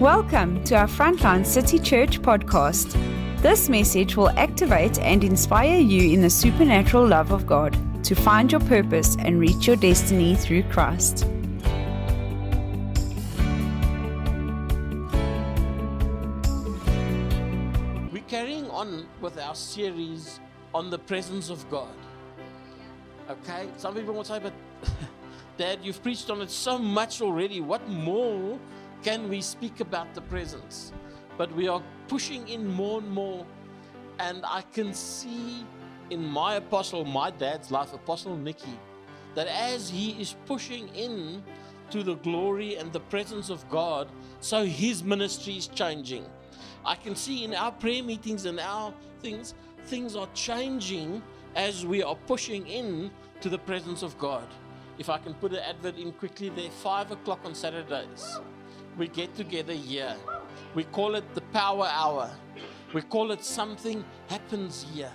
Welcome to our Frontline City Church podcast. This message will activate and inspire you in the supernatural love of God to find your purpose and reach your destiny through Christ. We're carrying on with our series on the presence of God. Okay? Some people will say, but Dad, you've preached on it so much already. What more can we speak about the presence? But we are pushing in more and more. And I can see in my apostle, my dad's life, Apostle Nicky, that as he is pushing in to the glory and the presence of God, so his ministry is changing. I can see in our prayer meetings and our things, things are changing as we are pushing in to the presence of God. If I can put an advert in quickly there, five o'clock on Saturdays we get together here. We call it the power hour. We call it something happens here.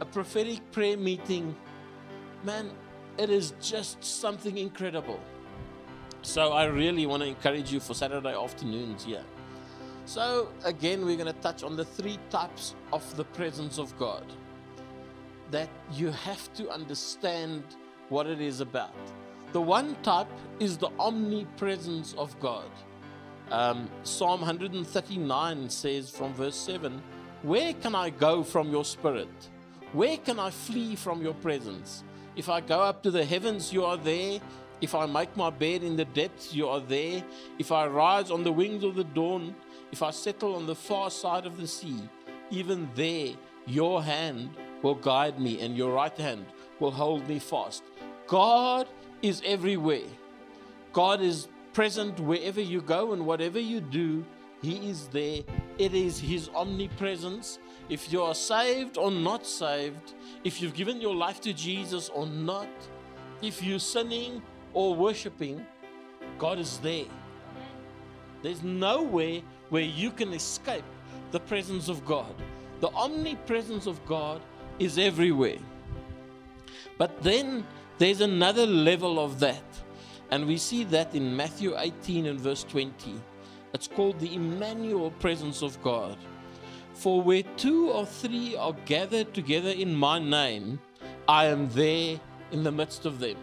A prophetic prayer meeting. Man, it is just something incredible. So I really want to encourage you for Saturday afternoons here. So again, we're going to touch on the three types of the presence of God that you have to understand what it is about. The one type is the omnipresence of God. Um, Psalm 139 says from verse 7 Where can I go from your spirit? Where can I flee from your presence? If I go up to the heavens, you are there. If I make my bed in the depths, you are there. If I rise on the wings of the dawn, if I settle on the far side of the sea, even there your hand will guide me and your right hand will hold me fast. God is everywhere. God is present wherever you go and whatever you do. He is there. It is His omnipresence. If you are saved or not saved, if you've given your life to Jesus or not, if you're sinning or worshiping, God is there. There's nowhere where you can escape the presence of God. The omnipresence of God is everywhere. But then there's another level of that. And we see that in Matthew 18 and verse 20. It's called the Emmanuel presence of God. For where two or three are gathered together in my name, I am there in the midst of them.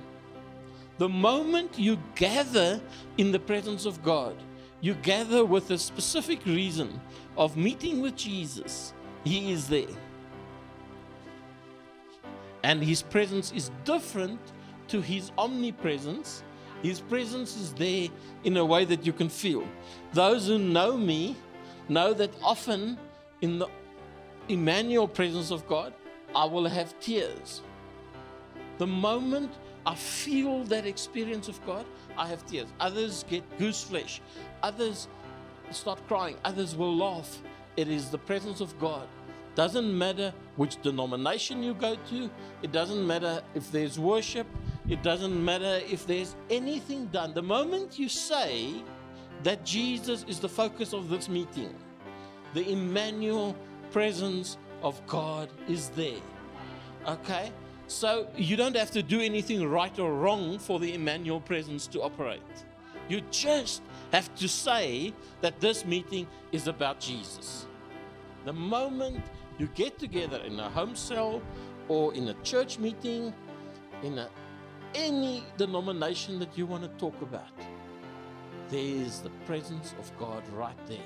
The moment you gather in the presence of God, you gather with a specific reason of meeting with Jesus. He is there. And his presence is different to his omnipresence his presence is there in a way that you can feel. Those who know me know that often in the Emmanuel presence of God, I will have tears. The moment I feel that experience of God, I have tears. Others get goose flesh. Others start crying. Others will laugh. It is the presence of God. Doesn't matter which denomination you go to, it doesn't matter if there's worship, it doesn't matter if there's anything done. The moment you say that Jesus is the focus of this meeting, the Emmanuel presence of God is there. Okay? So you don't have to do anything right or wrong for the Emmanuel presence to operate. You just have to say that this meeting is about Jesus. The moment you get together in a home cell or in a church meeting, in a any denomination that you want to talk about, there's the presence of God right there.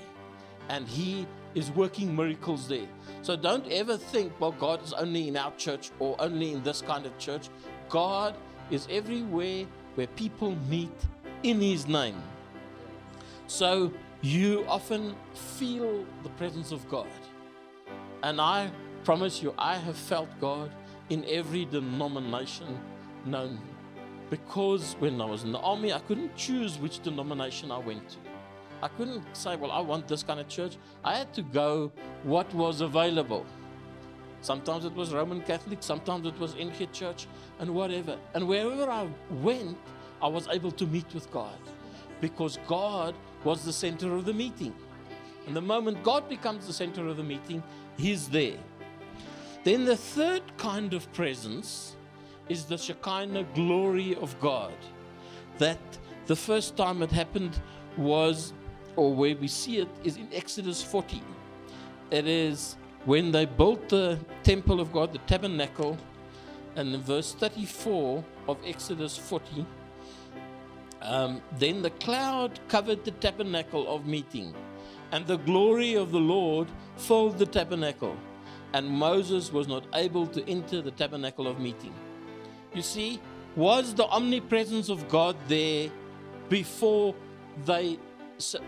And He is working miracles there. So don't ever think, well, God is only in our church or only in this kind of church. God is everywhere where people meet in His name. So you often feel the presence of God. And I promise you, I have felt God in every denomination known because when I was in the army, I couldn't choose which denomination I went to. I couldn't say, well, I want this kind of church. I had to go what was available. Sometimes it was Roman Catholic, sometimes it was NG Church, and whatever. And wherever I went, I was able to meet with God because God was the center of the meeting. And the moment God becomes the center of the meeting, He's there. Then the third kind of presence is the Shekinah glory of God. That the first time it happened was or where we see it, is in Exodus 40. It is when they built the temple of God, the tabernacle, and in verse 34 of Exodus 40, um, then the cloud covered the tabernacle of meeting, and the glory of the Lord filled the tabernacle, and Moses was not able to enter the tabernacle of meeting. You see, was the omnipresence of God there before they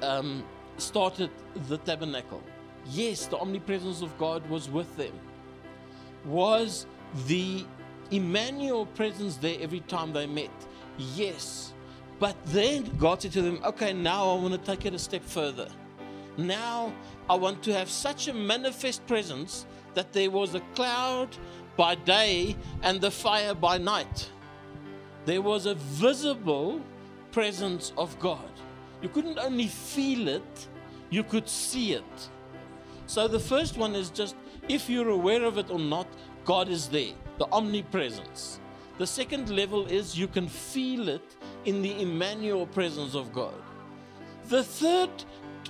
um, started the tabernacle? Yes, the omnipresence of God was with them. Was the Emmanuel presence there every time they met? Yes. But then God said to them, okay, now I want to take it a step further. Now I want to have such a manifest presence that there was a cloud by day and the fire by night. There was a visible presence of God. You couldn't only feel it, you could see it. So the first one is just if you're aware of it or not, God is there, the omnipresence. The second level is you can feel it in the Emmanuel presence of God. The third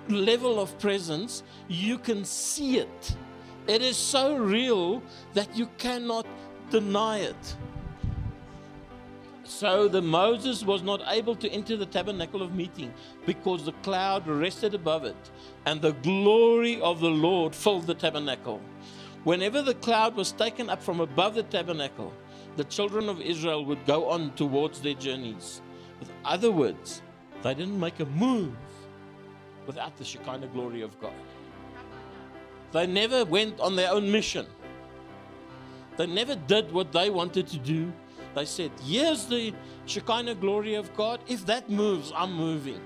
level of presence, you can see it. It is so real that you cannot deny it. So the Moses was not able to enter the tabernacle of meeting because the cloud rested above it and the glory of the Lord filled the tabernacle. Whenever the cloud was taken up from above the tabernacle, the children of Israel would go on towards their journeys. With other words, they didn't make a move without the Shekinah glory of God. They never went on their own mission. They never did what they wanted to do they said, Here's the Shekinah glory of God. If that moves, I'm moving.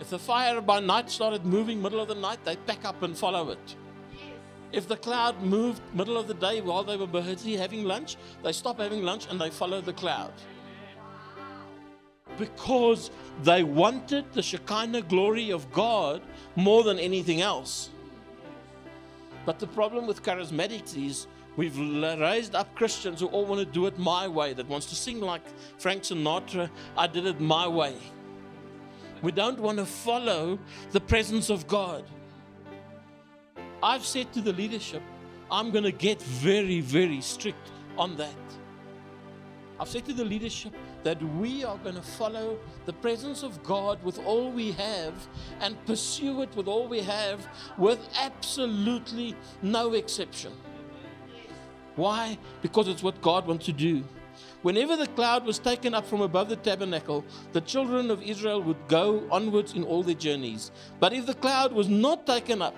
If the fire by night started moving middle of the night, they'd pack up and follow it. If the cloud moved middle of the day while they were busy having lunch, they stop having lunch and they follow the cloud. Because they wanted the Shekinah glory of God more than anything else. But the problem with charismatics is We've raised up Christians who all want to do it my way, that wants to sing like Frank Sinatra, I did it my way. We don't want to follow the presence of God. I've said to the leadership, I'm going to get very, very strict on that. I've said to the leadership that we are going to follow the presence of God with all we have and pursue it with all we have with absolutely no exception. Why? Because it's what God wants to do. Whenever the cloud was taken up from above the tabernacle, the children of Israel would go onwards in all their journeys. But if the cloud was not taken up,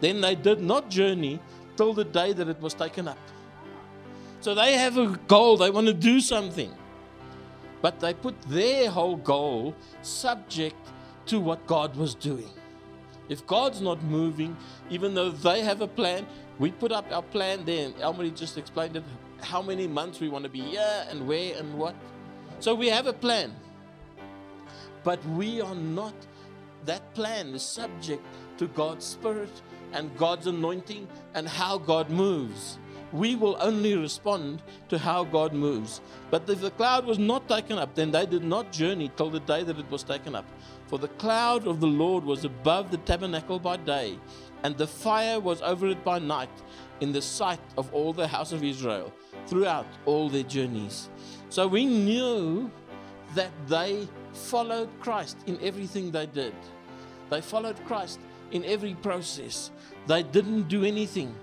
then they did not journey till the day that it was taken up. So they have a goal, they want to do something. But they put their whole goal subject to what God was doing. If God's not moving, even though they have a plan, we put up our plan there, and Elmarie just explained it how many months we want to be here and where and what. So we have a plan. But we are not, that plan is subject to God's Spirit and God's anointing and how God moves. We will only respond to how God moves. But if the cloud was not taken up, then they did not journey till the day that it was taken up. For the cloud of the Lord was above the tabernacle by day, and the fire was over it by night in the sight of all the house of Israel throughout all their journeys. So we knew that they followed Christ in everything they did. They followed Christ in every process. They didn't do anything.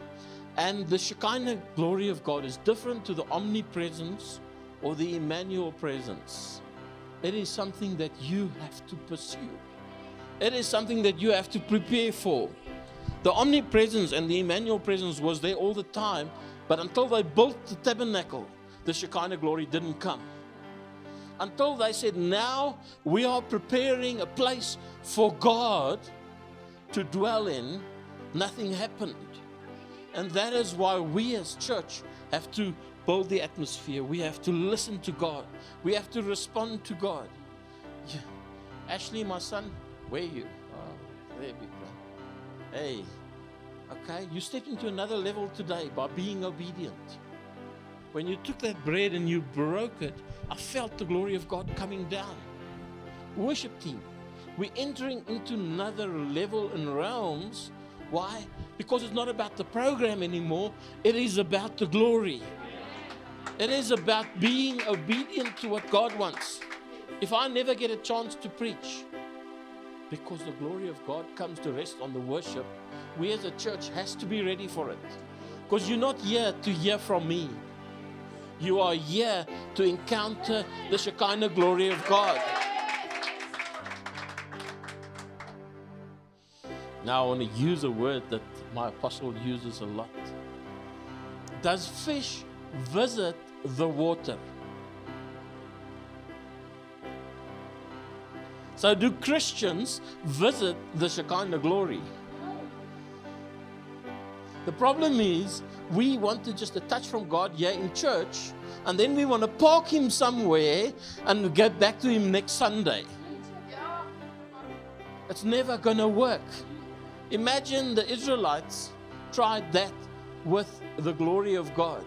And the Shekinah glory of God is different to the omnipresence or the Emmanuel presence. It is something that you have to pursue. It is something that you have to prepare for. The omnipresence and the Emmanuel presence was there all the time, but until they built the tabernacle, the Shekinah glory didn't come. Until they said, Now we are preparing a place for God to dwell in, nothing happened. And that is why we as church have to build the atmosphere. We have to listen to God. We have to respond to God. Yeah. Ashley, my son, where are you? Oh, there we go. Hey, okay, you stepped into another level today by being obedient. When you took that bread and you broke it, I felt the glory of God coming down. Worship team, We're entering into another level and realms. Why? Because it's not about the program anymore, it is about the glory. It is about being obedient to what God wants. If I never get a chance to preach, because the glory of God comes to rest on the worship, we as a church has to be ready for it. Because you're not here to hear from me. You are here to encounter the Shekinah glory of God. Now, I want to use a word that my apostle uses a lot. Does fish visit the water? So, do Christians visit the Shekinah glory? The problem is, we want to just a touch from God here in church, and then we want to park Him somewhere and get back to Him next Sunday. It's never going to work. Imagine the Israelites tried that with the glory of God,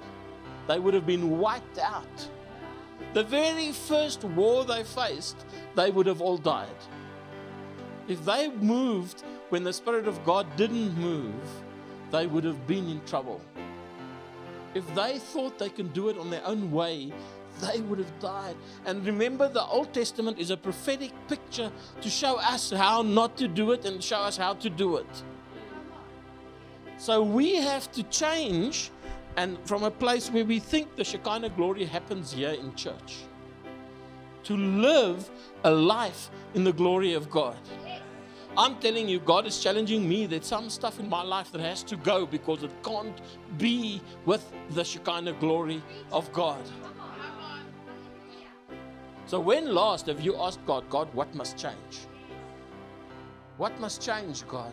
they would have been wiped out. The very first war they faced, they would have all died. If they moved when the Spirit of God didn't move, they would have been in trouble. If they thought they can do it on their own way, they would have died. And remember, the Old Testament is a prophetic picture to show us how not to do it and show us how to do it. So we have to change and from a place where we think the Shekinah glory happens here in church to live a life in the glory of God. I'm telling you, God is challenging me. that some stuff in my life that has to go because it can't be with the Shekinah glory of God. So, when last have you asked God, God, what must change? What must change, God?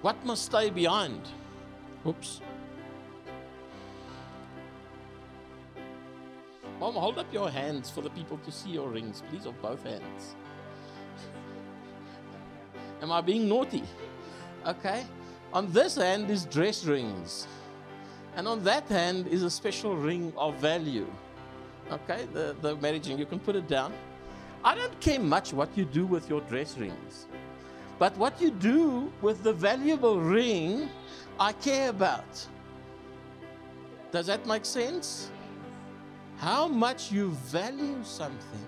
What must stay behind? Oops. Mom, hold up your hands for the people to see your rings, please, of both hands. Am I being naughty? Okay. On this hand is dress rings. And on that hand is a special ring of value. Okay, the, the marriage ring. You can put it down. I don't care much what you do with your dress rings. But what you do with the valuable ring, I care about. Does that make sense? How much you value something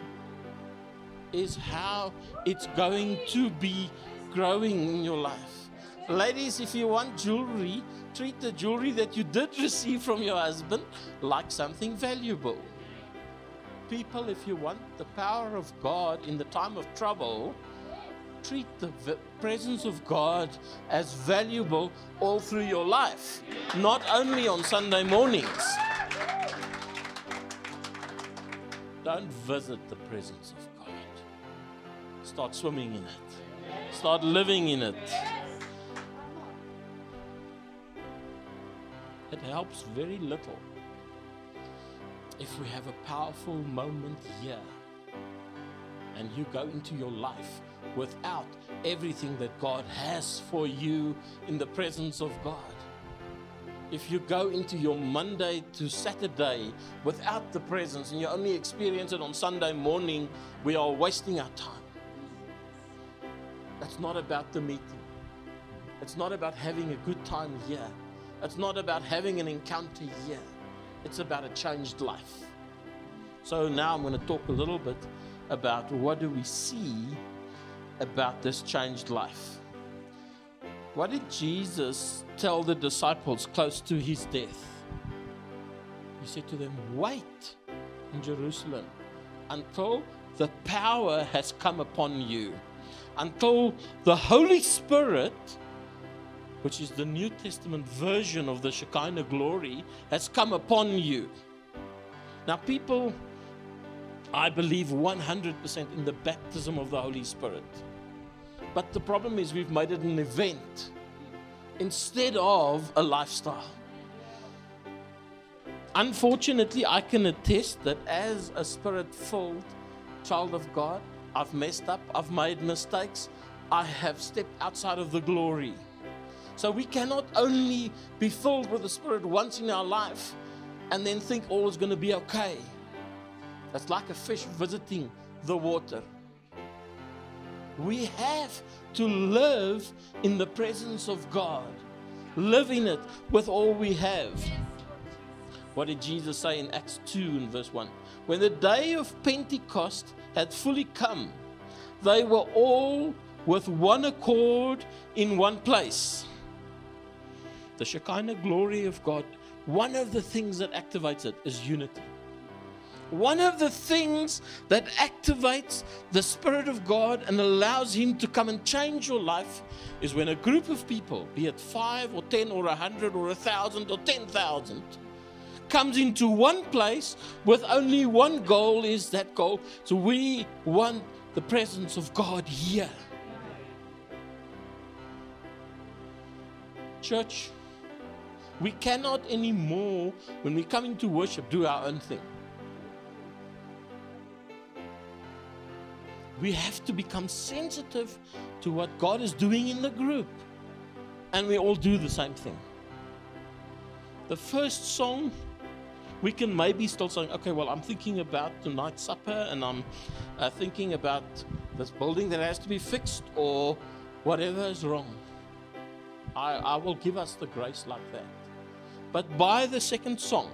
is how it's going to be growing in your life. Ladies, if you want jewelry, treat the jewelry that you did receive from your husband like something valuable. People, if you want the power of God in the time of trouble, treat the presence of God as valuable all through your life, not only on Sunday mornings. Don't visit the presence of God, start swimming in it. Start living in it. It helps very little if we have a powerful moment here and you go into your life without everything that God has for you in the presence of God. If you go into your Monday to Saturday without the presence and you only experience it on Sunday morning, we are wasting our time. It's not about the meeting. It's not about having a good time here. It's not about having an encounter here. It's about a changed life. So now I'm going to talk a little bit about what do we see about this changed life. What did Jesus tell the disciples close to his death? He said to them, Wait in Jerusalem until the power has come upon you until the Holy Spirit, which is the New Testament version of the Shekinah glory, has come upon you. Now, people, I believe 100% in the baptism of the Holy Spirit. But the problem is, we've made it an event instead of a lifestyle. Unfortunately, I can attest that as a spirit filled child of God, I've messed up, I've made mistakes, I have stepped outside of the glory. So we cannot only be filled with the Spirit once in our life and then think all is going to be okay. That's like a fish visiting the water. We have to live in the presence of God, live in it with all we have. What did Jesus say in Acts 2 and verse 1? When the day of Pentecost had fully come, they were all with one accord in one place. The Shekinah glory of God, one of the things that activates it is unity. One of the things that activates the Spirit of God and allows Him to come and change your life is when a group of people, be it five or ten or a hundred or a thousand or ten thousand, comes into one place with only one goal is that goal. So we want the presence of God here. Church, we cannot anymore, when we come into worship, do our own thing. We have to become sensitive to what God is doing in the group. And we all do the same thing. The first song, we can maybe still sing, okay, well, I'm thinking about tonight's supper and I'm uh, thinking about this building that has to be fixed or whatever is wrong. I, I will give us the grace like that. But by the second song,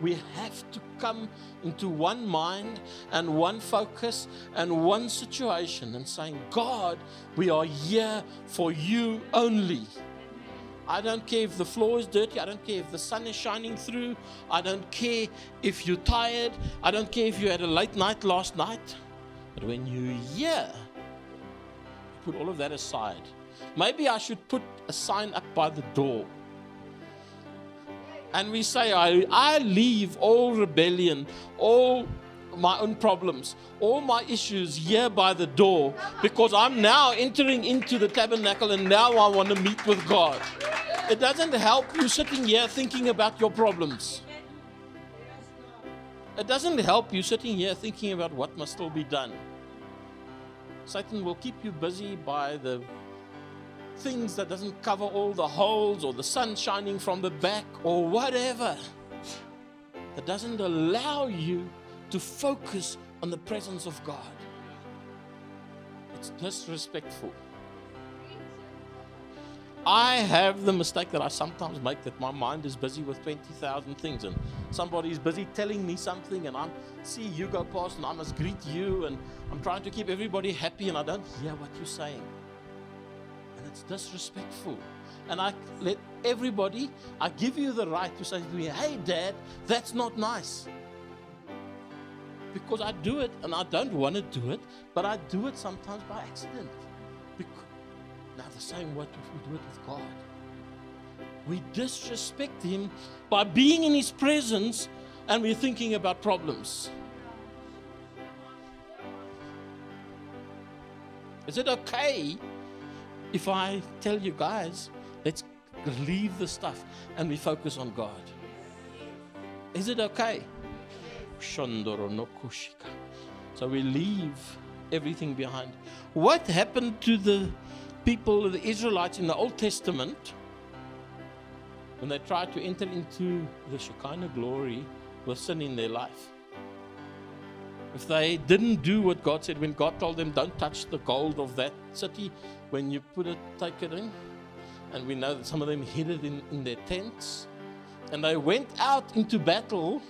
we have to come into one mind and one focus and one situation and saying, God, we are here for you only. I don't care if the floor is dirty. I don't care if the sun is shining through. I don't care if you're tired. I don't care if you had a late night last night. But when you're here, put all of that aside. Maybe I should put a sign up by the door and we say, I, I leave all rebellion, all my own problems, all my issues here by the door because I'm now entering into the tabernacle and now I want to meet with God. It doesn't help you sitting here thinking about your problems. It doesn't help you sitting here thinking about what must still be done. Satan will keep you busy by the things that doesn't cover all the holes or the sun shining from the back or whatever that doesn't allow you to focus on the presence of God. It's disrespectful. I have the mistake that I sometimes make that my mind is busy with 20,000 things and somebody is busy telling me something and I'm see you go past and I must greet you and I'm trying to keep everybody happy and I don't hear what you're saying. It's disrespectful. And I let everybody, I give you the right to say to me, hey, dad, that's not nice. Because I do it and I don't want to do it, but I do it sometimes by accident. Because, now, the same way we do it with God. We disrespect Him by being in His presence and we're thinking about problems. Is it okay if I tell you guys, let's leave the stuff and we focus on God. Is it okay? So we leave everything behind. What happened to the people, the Israelites in the Old Testament, when they tried to enter into the Shekinah glory with sin in their life? If they didn't do what God said, when God told them, don't touch the gold of that city, when you put it, take it in. And we know that some of them hid it in, in their tents. And they went out into battle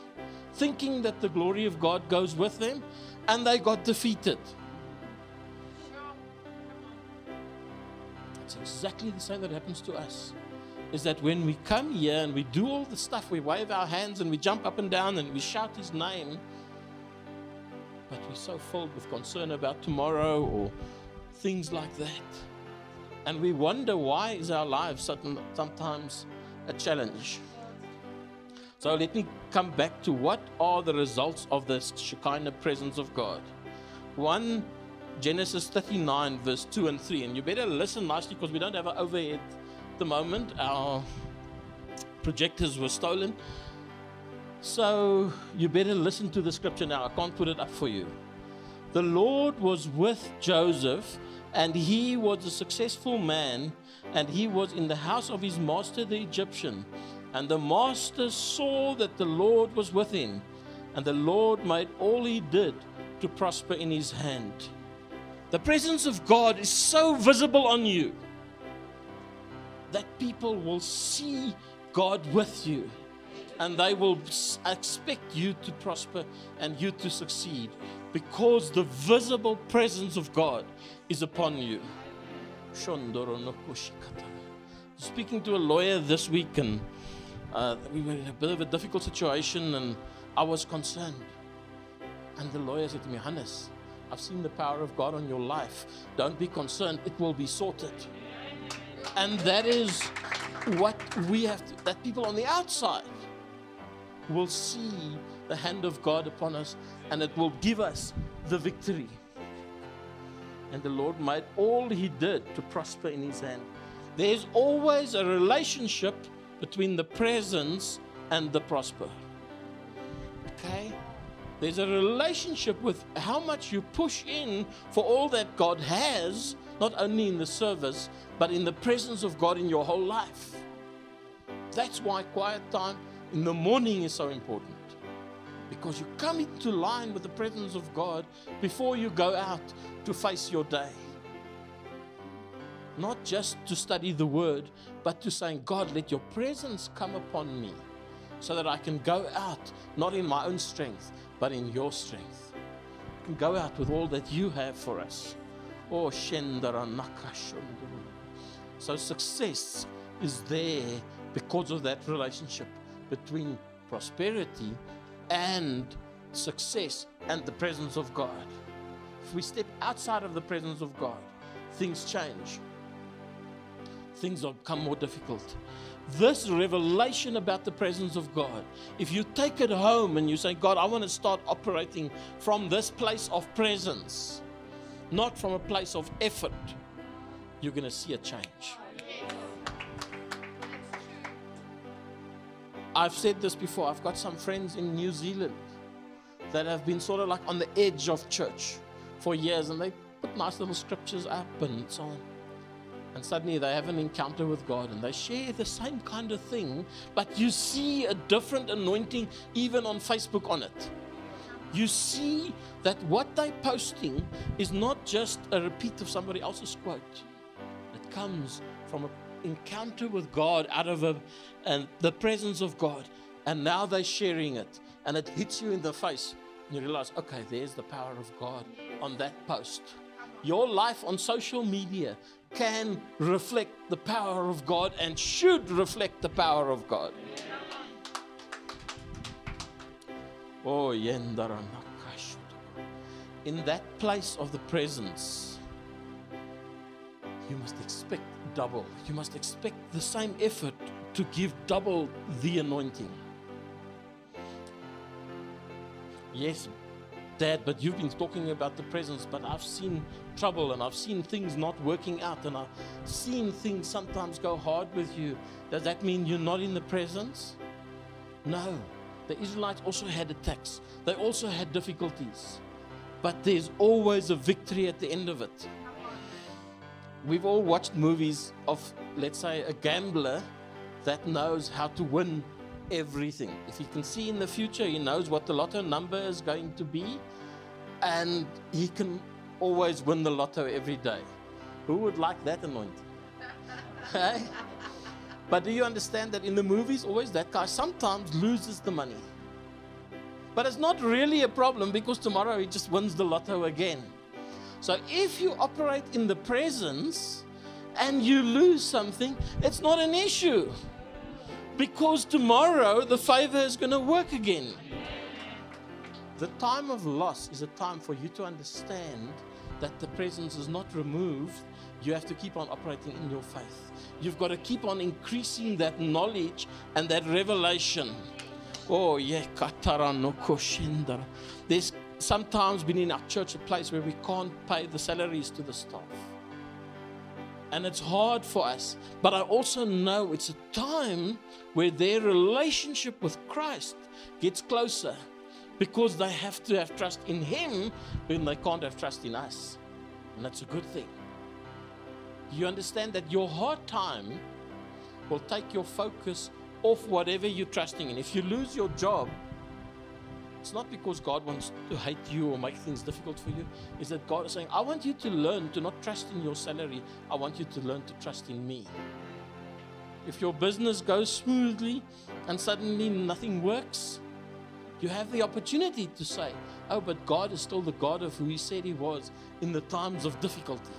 thinking that the glory of God goes with them, and they got defeated. It's exactly the same that happens to us. Is that when we come here and we do all the stuff, we wave our hands and we jump up and down and we shout His name, but we're so filled with concern about tomorrow or things like that. And we wonder why is our lives sometimes a challenge. So let me come back to what are the results of the Shekinah presence of God. One, Genesis 39, verse 2 and 3. And you better listen nicely because we don't have an overhead at the moment. Our projectors were stolen. So you better listen to the scripture now. I can't put it up for you. The Lord was with Joseph and he was a successful man, and he was in the house of his master, the Egyptian. And the master saw that the Lord was with him, and the Lord made all he did to prosper in his hand. The presence of God is so visible on you that people will see God with you and they will expect you to prosper and you to succeed because the visible presence of God is upon you. Speaking to a lawyer this week, and uh, we were in a bit of a difficult situation, and I was concerned. And the lawyer said to me, Hannes, I've seen the power of God on your life. Don't be concerned, it will be sorted. And that is what we have to, that people on the outside will see the hand of God upon us and it will give us the victory. And the Lord made all He did to prosper in His hand. There's always a relationship between the presence and the prosper. Okay? There's a relationship with how much you push in for all that God has, not only in the service, but in the presence of God in your whole life. That's why quiet time in the morning is so important. Because you come into line with the presence of God before you go out to face your day. Not just to study the word, but to saying, God, let your presence come upon me so that I can go out, not in my own strength, but in your strength. I can go out with all that you have for us. Oh, So success is there because of that relationship between prosperity and success and the presence of God. If we step outside of the presence of God, things change. Things become more difficult. This revelation about the presence of God, if you take it home and you say, God, I want to start operating from this place of presence, not from a place of effort, you're going to see a change. I've said this before. I've got some friends in New Zealand that have been sort of like on the edge of church for years and they put nice little scriptures up and so on. And suddenly they have an encounter with God and they share the same kind of thing, but you see a different anointing even on Facebook on it. You see that what they're posting is not just a repeat of somebody else's quote, it comes from an encounter with God out of a, and the presence of God. And now they're sharing it. And it hits you in the face. And you realize, okay, there's the power of God on that post. Your life on social media can reflect the power of God and should reflect the power of God. Oh, in that place of the presence, you must expect double. You must expect the same effort to give double the anointing. Yes, Dad, but you've been talking about the presence, but I've seen trouble and I've seen things not working out and I've seen things sometimes go hard with you. Does that mean you're not in the presence? No. The Israelites also had attacks, they also had difficulties. But there's always a victory at the end of it. We've all watched movies of, let's say, a gambler that knows how to win everything. If he can see in the future, he knows what the lotto number is going to be, and he can always win the lotto every day. Who would like that anointing? hey? But do you understand that in the movies, always that guy sometimes loses the money? But it's not really a problem because tomorrow he just wins the lotto again. So if you operate in the presence and you lose something, it's not an issue because tomorrow the favor is going to work again. The time of loss is a time for you to understand that the presence is not removed. You have to keep on operating in your faith. You've got to keep on increasing that knowledge and that revelation. Oh, yeah, Katara no koshendra. There's sometimes been in our church a place where we can't pay the salaries to the staff and it's hard for us. But I also know it's a time where their relationship with Christ gets closer because they have to have trust in Him when they can't have trust in us. And that's a good thing. You understand that your hard time will take your focus off whatever you're trusting in. If you lose your job, It's not because God wants to hate you or make things difficult for you. It's that God is saying, I want you to learn to not trust in your salary. I want you to learn to trust in me. If your business goes smoothly and suddenly nothing works, you have the opportunity to say, Oh, but God is still the God of who He said He was in the times of difficulty,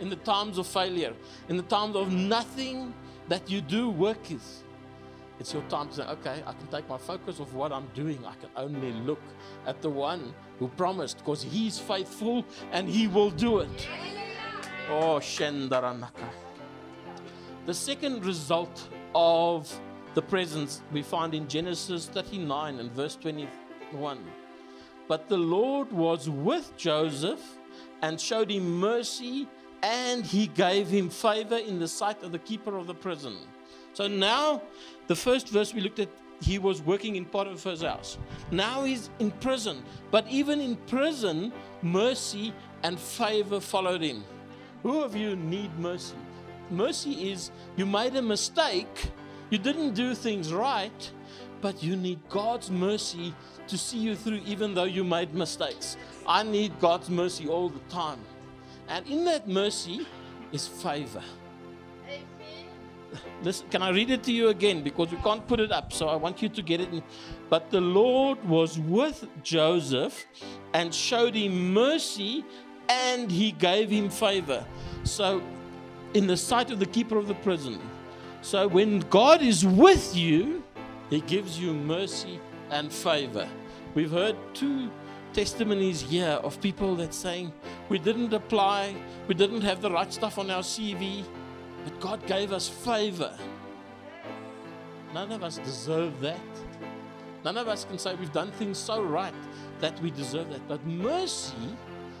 in the times of failure, in the times of nothing that you do work is. It's your time to say, okay, I can take my focus of what I'm doing. I can only look at the one who promised because he's faithful and he will do it. Oh, Shendaranaka. The second result of the presence we find in Genesis 39 and verse 21. But the Lord was with Joseph and showed him mercy, and he gave him favor in the sight of the keeper of the prison. So now, the first verse we looked at, he was working in Potiphar's house. Now he's in prison, but even in prison, mercy and favor followed him. Who of you need mercy? Mercy is you made a mistake, you didn't do things right, but you need God's mercy to see you through, even though you made mistakes. I need God's mercy all the time. And in that mercy is favor. Listen, can I read it to you again? Because we can't put it up, so I want you to get it. In. But the Lord was with Joseph and showed him mercy and he gave him favor. So in the sight of the keeper of the prison. So when God is with you, He gives you mercy and favor. We've heard two testimonies here of people that saying we didn't apply, we didn't have the right stuff on our CV, but God gave us favor. None of us deserve that. None of us can say we've done things so right that we deserve that. But mercy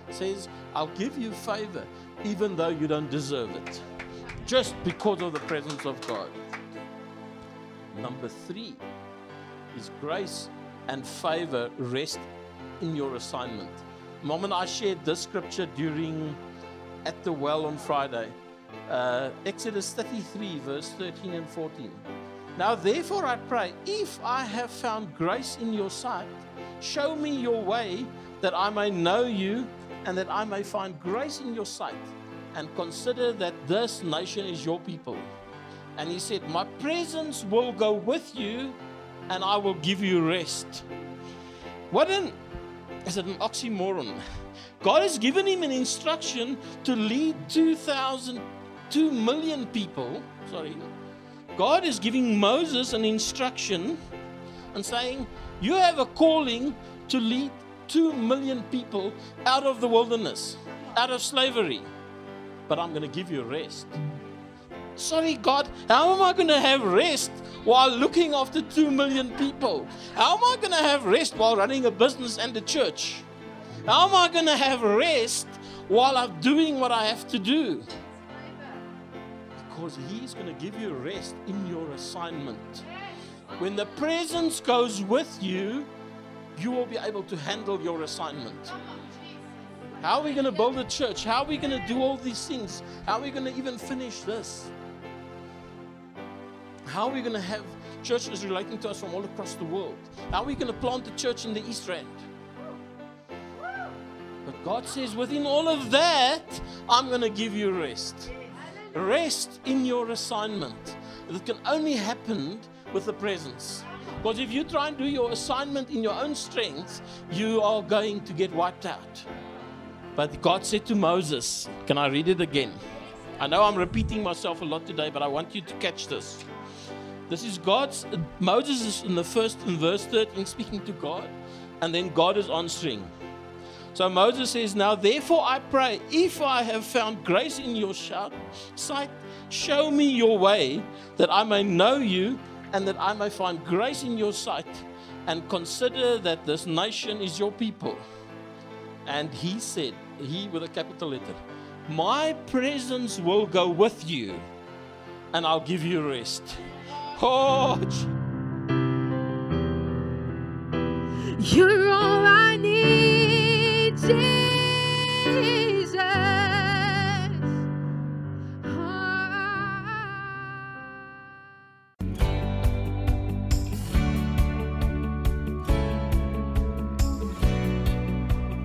says, I'll give you favor even though you don't deserve it, just because of the presence of God. Number three is grace and favor rest in your assignment. Mom and I shared this scripture during at the well on Friday. Uh, Exodus 33, verse 13 and 14. Now, therefore, I pray, if I have found grace in your sight, show me your way that I may know you and that I may find grace in your sight, and consider that this nation is your people. And he said, My presence will go with you, and I will give you rest. What an is it an oxymoron? God has given him an instruction to lead 2,000, 2 million people. Sorry. God is giving Moses an instruction and saying, You have a calling to lead 2 million people out of the wilderness, out of slavery. But I'm going to give you rest. Sorry, God, how am I going to have rest while looking after 2 million people? How am I going to have rest while running a business and a church? How am I going to have rest while I'm doing what I have to do? Because He's going to give you rest in your assignment. When the presence goes with you, you will be able to handle your assignment. How are we going to build a church? How are we going to do all these things? How are we going to even finish this? How are we going to have churches relating to us from all across the world? How are we going to plant a church in the East Rand? But God says, within all of that, I'm going to give you rest. Rest in your assignment. That can only happen with the presence. Because if you try and do your assignment in your own strength, you are going to get wiped out. But God said to Moses, Can I read it again? I know I'm repeating myself a lot today, but I want you to catch this. This is God's, Moses is in the first, in verse 13, speaking to God, and then God is answering. So Moses says, Now therefore I pray, if I have found grace in your sight, show me your way, that I may know you, and that I may find grace in your sight, and consider that this nation is your people. And he said, He with a capital letter, My presence will go with you, and I'll give you rest. Oh, You're all I need,